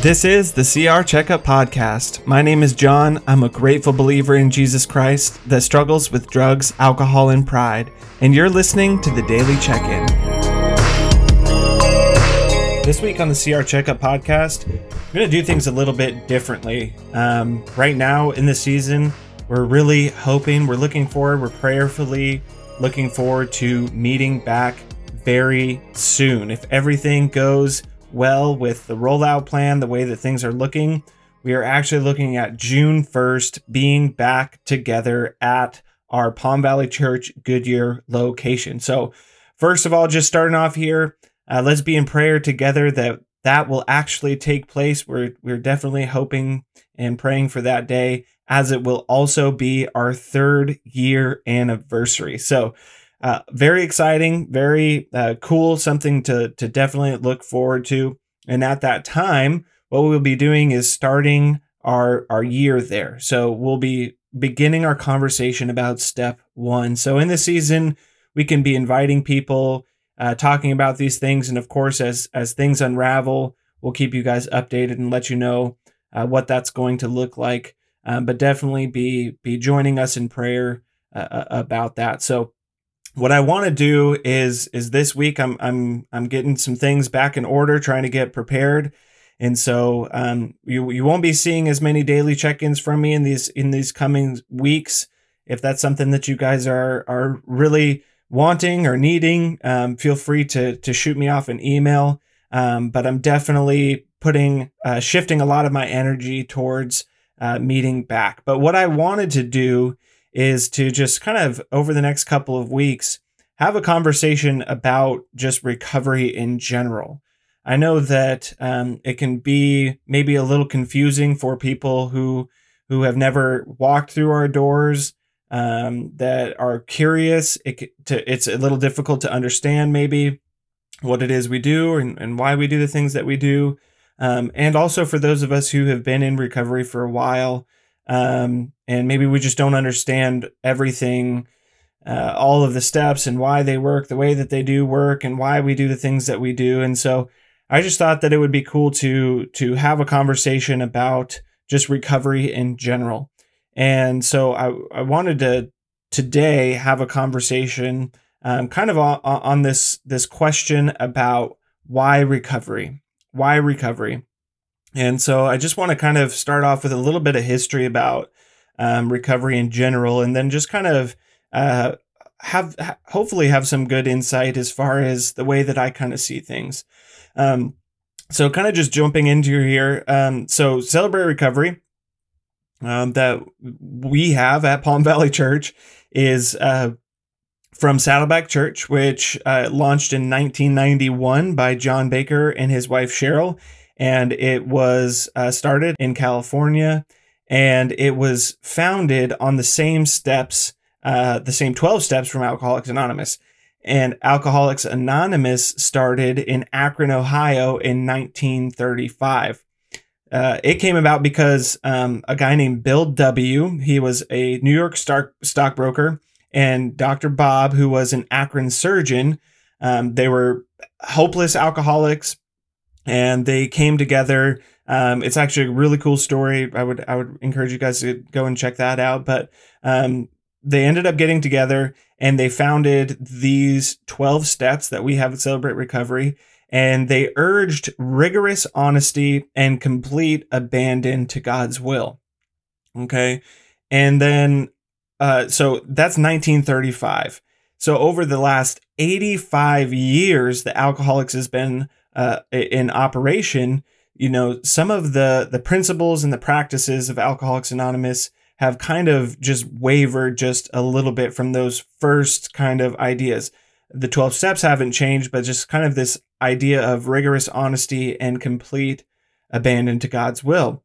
This is the CR Checkup Podcast. My name is John. I'm a grateful believer in Jesus Christ that struggles with drugs, alcohol, and pride. And you're listening to the Daily Check In. This week on the CR Checkup Podcast, I'm going to do things a little bit differently. Um, right now in the season, we're really hoping, we're looking forward, we're prayerfully looking forward to meeting back very soon. If everything goes well with the rollout plan, the way that things are looking, we are actually looking at June 1st being back together at our Palm Valley Church Goodyear location. So, first of all, just starting off here, uh, let's be in prayer together that that will actually take place. We're we're definitely hoping and praying for that day, as it will also be our third year anniversary. So, uh, very exciting, very uh, cool, something to to definitely look forward to. And at that time, what we'll be doing is starting our our year there. So we'll be beginning our conversation about step one. So in this season, we can be inviting people, uh, talking about these things, and of course, as as things unravel, we'll keep you guys updated and let you know uh, what that's going to look like. Um, but definitely be be joining us in prayer uh, uh about that. So what I want to do is is this week I'm I'm I'm getting some things back in order, trying to get prepared, and so um, you you won't be seeing as many daily check-ins from me in these in these coming weeks. If that's something that you guys are are really wanting or needing, um, feel free to to shoot me off an email. Um, but I'm definitely putting uh, shifting a lot of my energy towards uh, meeting back. But what I wanted to do is to just kind of over the next couple of weeks have a conversation about just recovery in general. I know that um, it can be maybe a little confusing for people who who have never walked through our doors um, that are curious. It, to, it's a little difficult to understand maybe what it is we do and, and why we do the things that we do. Um, and also for those of us who have been in recovery for a while, um, and maybe we just don't understand everything, uh, all of the steps and why they work the way that they do work and why we do the things that we do. And so I just thought that it would be cool to to have a conversation about just recovery in general. And so I, I wanted to today have a conversation um, kind of on, on this this question about why recovery why recovery and so I just want to kind of start off with a little bit of history about um, recovery in general, and then just kind of uh, have hopefully have some good insight as far as the way that I kind of see things. Um, so kind of just jumping into here. Um, so celebrate recovery um, that we have at Palm Valley Church is uh, from Saddleback Church, which uh, launched in 1991 by John Baker and his wife Cheryl and it was uh, started in California, and it was founded on the same steps, uh, the same 12 steps from Alcoholics Anonymous. And Alcoholics Anonymous started in Akron, Ohio in 1935. Uh, it came about because um, a guy named Bill W. He was a New York stock stockbroker, and Dr. Bob, who was an Akron surgeon. Um, they were hopeless alcoholics, and they came together. Um, it's actually a really cool story. I would I would encourage you guys to go and check that out. But um, they ended up getting together and they founded these 12 steps that we have at Celebrate Recovery. And they urged rigorous honesty and complete abandon to God's will. Okay. And then, uh, so that's 1935. So over the last 85 years, the Alcoholics has been uh, in operation, you know, some of the the principles and the practices of Alcoholics Anonymous have kind of just wavered just a little bit from those first kind of ideas. The 12 steps haven't changed, but just kind of this idea of rigorous honesty and complete abandon to God's will.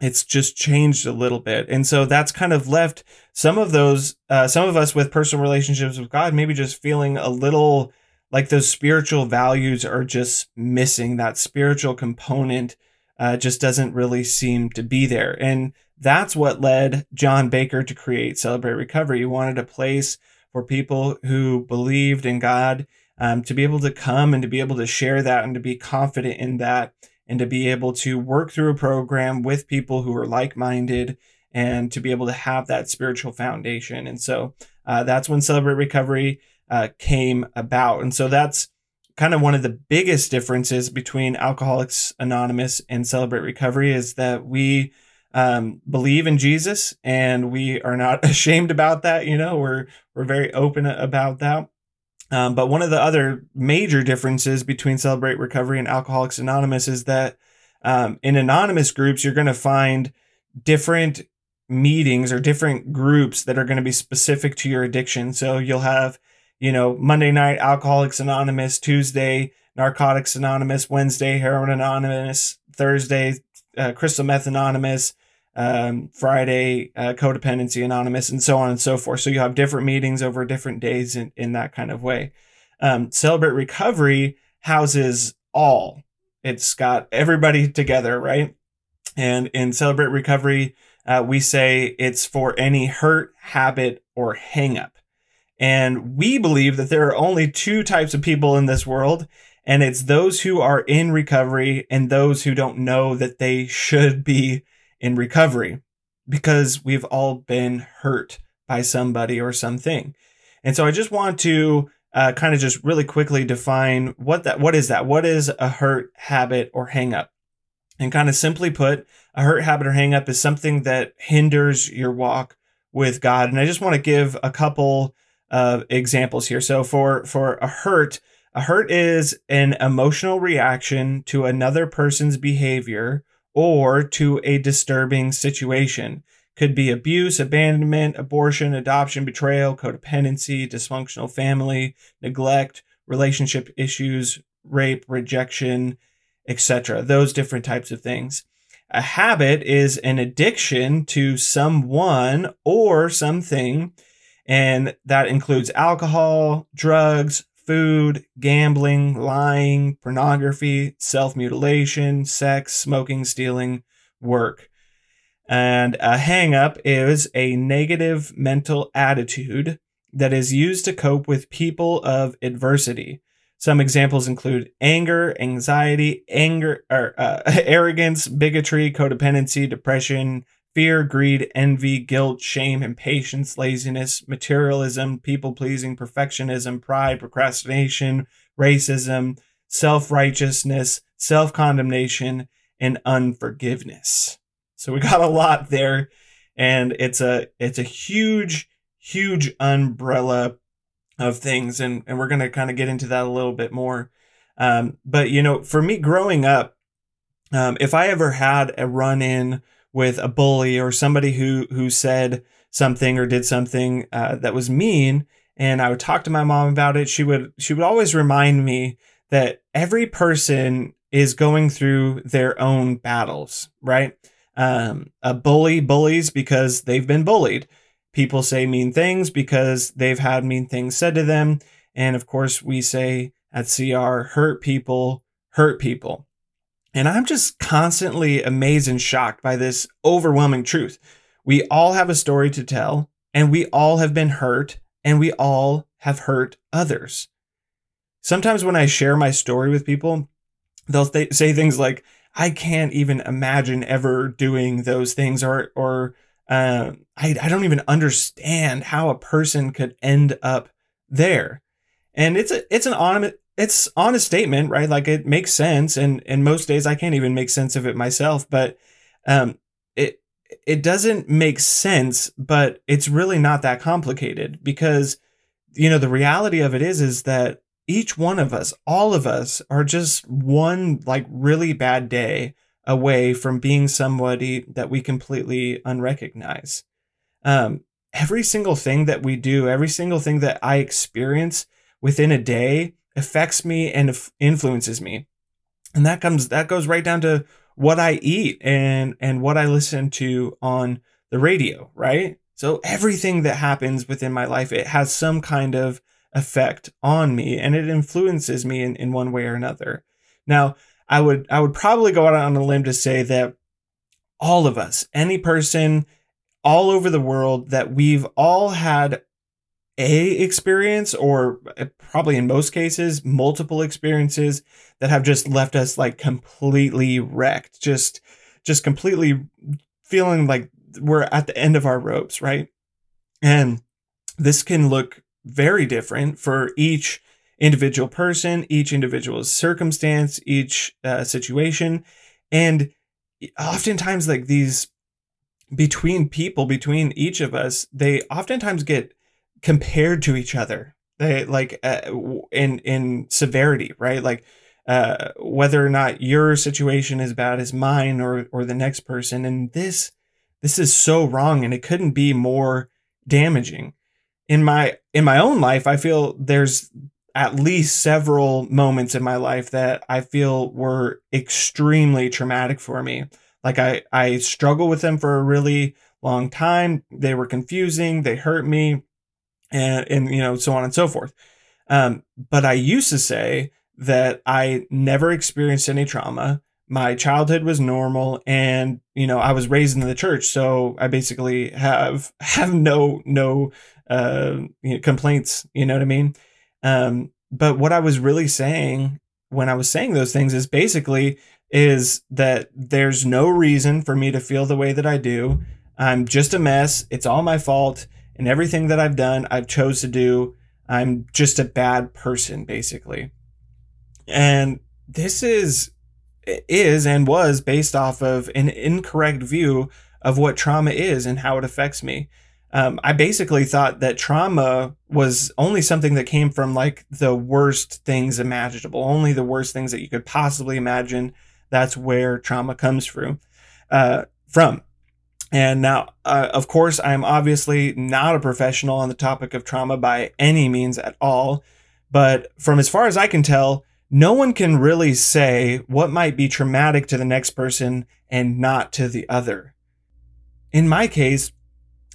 It's just changed a little bit. And so that's kind of left some of those, uh, some of us with personal relationships with God, maybe just feeling a little like those spiritual values are just missing. That spiritual component uh, just doesn't really seem to be there. And that's what led John Baker to create Celebrate Recovery. He wanted a place for people who believed in God um, to be able to come and to be able to share that and to be confident in that and to be able to work through a program with people who are like minded and to be able to have that spiritual foundation. And so uh, that's when Celebrate Recovery uh, came about. And so that's kind of one of the biggest differences between Alcoholics Anonymous and Celebrate Recovery is that we um, believe in Jesus and we are not ashamed about that. You know, we're, we're very open about that. Um, but one of the other major differences between Celebrate Recovery and Alcoholics Anonymous is that um, in anonymous groups, you're going to find different meetings or different groups that are going to be specific to your addiction. So you'll have, you know, Monday night Alcoholics Anonymous, Tuesday Narcotics Anonymous, Wednesday Heroin Anonymous, Thursday uh, Crystal Meth Anonymous, um, Friday uh, Codependency Anonymous, and so on and so forth. So you have different meetings over different days in, in that kind of way. Um, Celebrate Recovery houses all. It's got everybody together, right? And in Celebrate Recovery, uh, we say it's for any hurt, habit, or hangup. And we believe that there are only two types of people in this world, and it's those who are in recovery and those who don't know that they should be in recovery because we've all been hurt by somebody or something. And so I just want to uh, kind of just really quickly define what that what is that? What is a hurt habit or hangup? And kind of simply put, a hurt habit or hangup is something that hinders your walk with God. And I just want to give a couple of examples here. So for for a hurt, a hurt is an emotional reaction to another person's behavior or to a disturbing situation. Could be abuse, abandonment, abortion, adoption, betrayal, codependency, dysfunctional family, neglect, relationship issues, rape, rejection, etc. Those different types of things. A habit is an addiction to someone or something, and that includes alcohol, drugs, food, gambling, lying, pornography, self mutilation, sex, smoking, stealing, work. And a hang up is a negative mental attitude that is used to cope with people of adversity. Some examples include anger, anxiety, anger, or, uh, arrogance, bigotry, codependency, depression, fear, greed, envy, guilt, shame, impatience, laziness, materialism, people pleasing, perfectionism, pride, procrastination, racism, self righteousness, self condemnation, and unforgiveness. So we got a lot there, and it's a it's a huge, huge umbrella of things, and and we're gonna kind of get into that a little bit more. Um, but you know, for me growing up, um, if I ever had a run in with a bully or somebody who who said something or did something uh, that was mean, and I would talk to my mom about it, she would she would always remind me that every person is going through their own battles, right? Um, a bully bullies because they've been bullied. People say mean things because they've had mean things said to them. And of course, we say at CR, hurt people hurt people. And I'm just constantly amazed and shocked by this overwhelming truth. We all have a story to tell, and we all have been hurt, and we all have hurt others. Sometimes when I share my story with people, they'll th- say things like, I can't even imagine ever doing those things, or, or, uh, I, I don't even understand how a person could end up there. And it's a, it's an honest, it's honest statement, right? Like it makes sense. And, and most days I can't even make sense of it myself, but, um, it, it doesn't make sense, but it's really not that complicated because, you know, the reality of it is, is that each one of us, all of us are just one like really bad day away from being somebody that we completely unrecognize. Um, every single thing that we do, every single thing that I experience within a day affects me and influences me. And that comes, that goes right down to what I eat and, and what I listen to on the radio, right? So everything that happens within my life, it has some kind of effect on me and it influences me in, in one way or another. Now, I would I would probably go out on a limb to say that all of us, any person all over the world, that we've all had a experience or uh, probably in most cases multiple experiences that have just left us like completely wrecked just just completely feeling like we're at the end of our ropes right? And this can look very different for each individual person each individual circumstance each uh, situation. And oftentimes like these between people between each of us they oftentimes get compared to each other. They like uh, in in severity right? Like uh, whether or not your situation is bad as mine or or the next person. And this this is so wrong and it couldn't be more damaging. In my in my own life i feel there's at least several moments in my life that i feel were extremely traumatic for me. Like i i struggled with them for a really long time. They were confusing. They hurt me and and you know so on and so forth. Um, but I used to say that I never experienced any trauma. My childhood was normal, and you know I was raised in the church, so I basically have have no no uh, you know, complaints. You know what I mean? Um, but what I was really saying when I was saying those things is basically is that there's no reason for me to feel the way that I do. I'm just a mess. It's all my fault and everything that I've done, I've chose to do. I'm just a bad person, basically. And this is is and was based off of an incorrect view of what trauma is and how it affects me. Um, I basically thought that trauma was only something that came from like the worst things imaginable, only the worst things that you could possibly imagine. That's where trauma comes from. Uh, from. And now, uh, of course, I'm obviously not a professional on the topic of trauma by any means at all. But from as far as I can tell, no one can really say what might be traumatic to the next person and not to the other. In my case,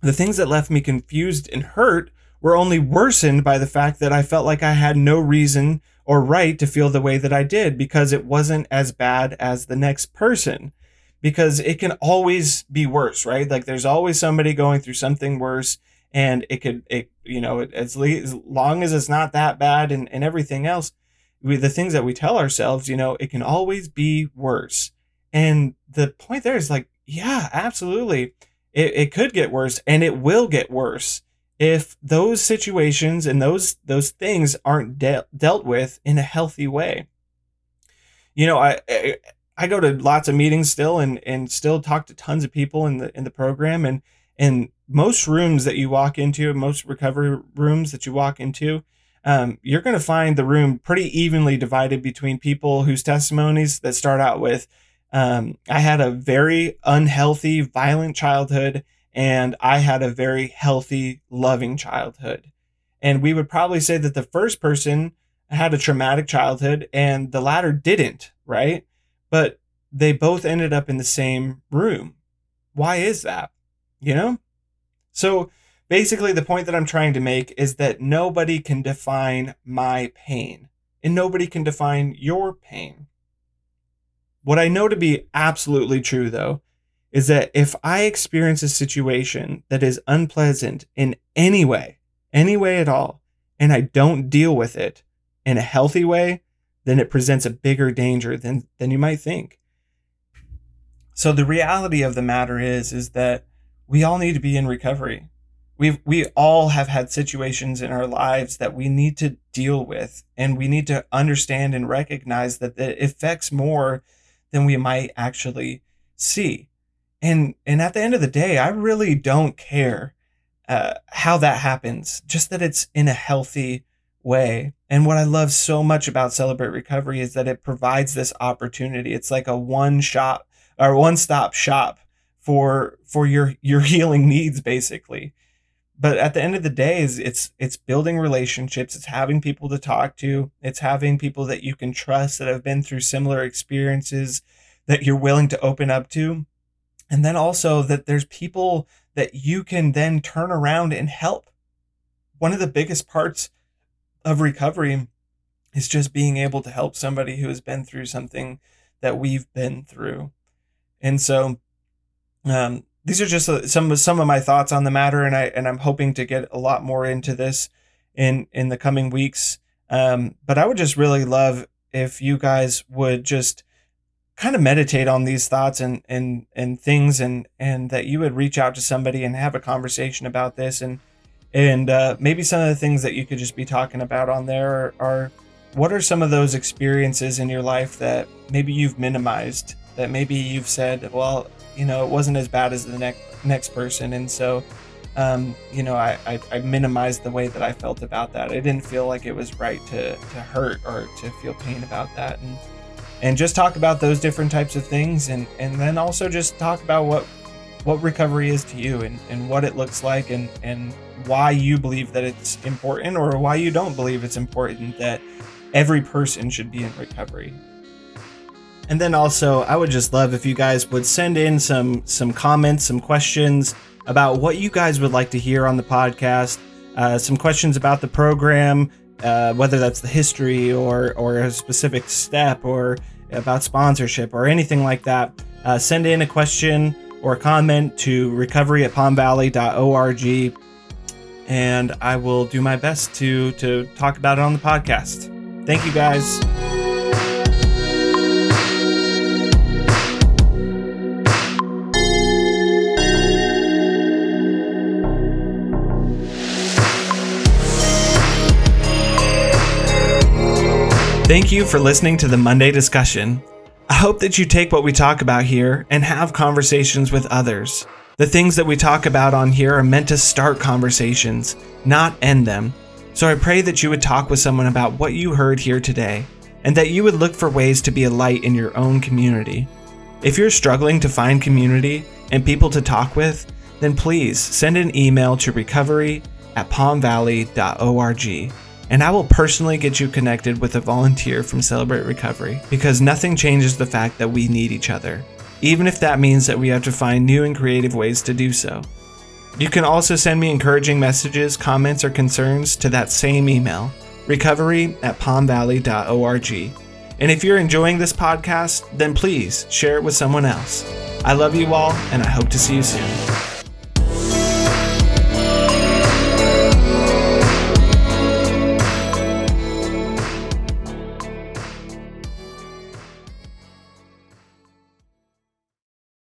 the things that left me confused and hurt were only worsened by the fact that I felt like I had no reason or right to feel the way that I did because it wasn't as bad as the next person because it can always be worse, right? Like there's always somebody going through something worse and it could, it, you know, as, as long as it's not that bad and, and everything else, we, the things that we tell ourselves, you know, it can always be worse. And the point there is like, yeah, absolutely. It, it could get worse and it will get worse if those situations and those, those things aren't de- dealt with in a healthy way. You know, I I go to lots of meetings still and and still talk to tons of people in the in the program and and most rooms that you walk into, most recovery rooms that you walk into, um, you're going to find the room pretty evenly divided between people whose testimonies that start out with, um, I had a very unhealthy, violent childhood, and I had a very healthy, loving childhood. And we would probably say that the first person had a traumatic childhood and the latter didn't, right? But they both ended up in the same room. Why is that? You know? So basically, the point that I'm trying to make is that nobody can define my pain, and nobody can define your pain. What I know to be absolutely true, though, is that if I experience a situation that is unpleasant in any way, any way at all, and I don't deal with it in a healthy way, then it presents a bigger danger than than you might think. So the reality of the matter is is that we all need to be in recovery. We we all have had situations in our lives that we need to deal with and we need to understand and recognize that it affects more than we might actually see. And and at the end of the day, I really don't care uh, how that happens. Just that it's in a healthy way. And what I love so much about Celebrate Recovery is that it provides this opportunity. It's like a one shop or one stop shop for for your your healing needs basically. But at the end of the day is it's it's building relationships, it's having people to talk to, it's having people that you can trust that have been through similar experiences that you're willing to open up to. And then also that there's people that you can then turn around and help. One of the biggest parts of recovery is just being able to help somebody who has been through something that we've been through. And so, um, these are just uh, some some of my thoughts on the matter, and I and I'm hoping to get a lot more into this in in the coming weeks. Um, but I would just really love if you guys would just kind of meditate on these thoughts and and and things and and that you would reach out to somebody and have a conversation about this and and uh, maybe some of the things that you could just be talking about on there are, are what are some of those experiences in your life that maybe you've minimized that maybe you've said well you know it wasn't as bad as the next next person. And so um, you know I, I, I minimized the way that i felt about that. I didn't feel like it was right to to hurt or to feel pain about that. And and just talk about those different types of things. And and then also just talk about what what recovery is to you and, and what it looks like and and why you believe that it's important or why you don't believe it's important that every person should be in recovery. And then also, I would just love if you guys would send in some some comments, some questions about what you guys would like to hear on the podcast, uh, some questions about the program, uh, whether that's the history or or a specific step or about sponsorship or anything like that. Uh, send in a question or comment to recovery at palmvalley.org and I will do my best to to talk about it on the podcast. Thank you guys. Thank you for listening to the Monday discussion. I hope that you take what we talk about here and have conversations with others. The things that we talk about on here are meant to start conversations, not end them. So I pray that you would talk with someone about what you heard here today, and that you would look for ways to be a light in your own community. If you're struggling to find community and people to talk with, then please send an email to recovery at palmvalley.org and I will personally get you connected with a volunteer from Celebrate Recovery because nothing changes the fact that we need each other, even if that means that we have to find new and creative ways to do so. You can also send me encouraging messages, comments, or concerns to that same email, recovery at palmvalley.org. And if you're enjoying this podcast, then please share it with someone else. I love you all, and I hope to see you soon.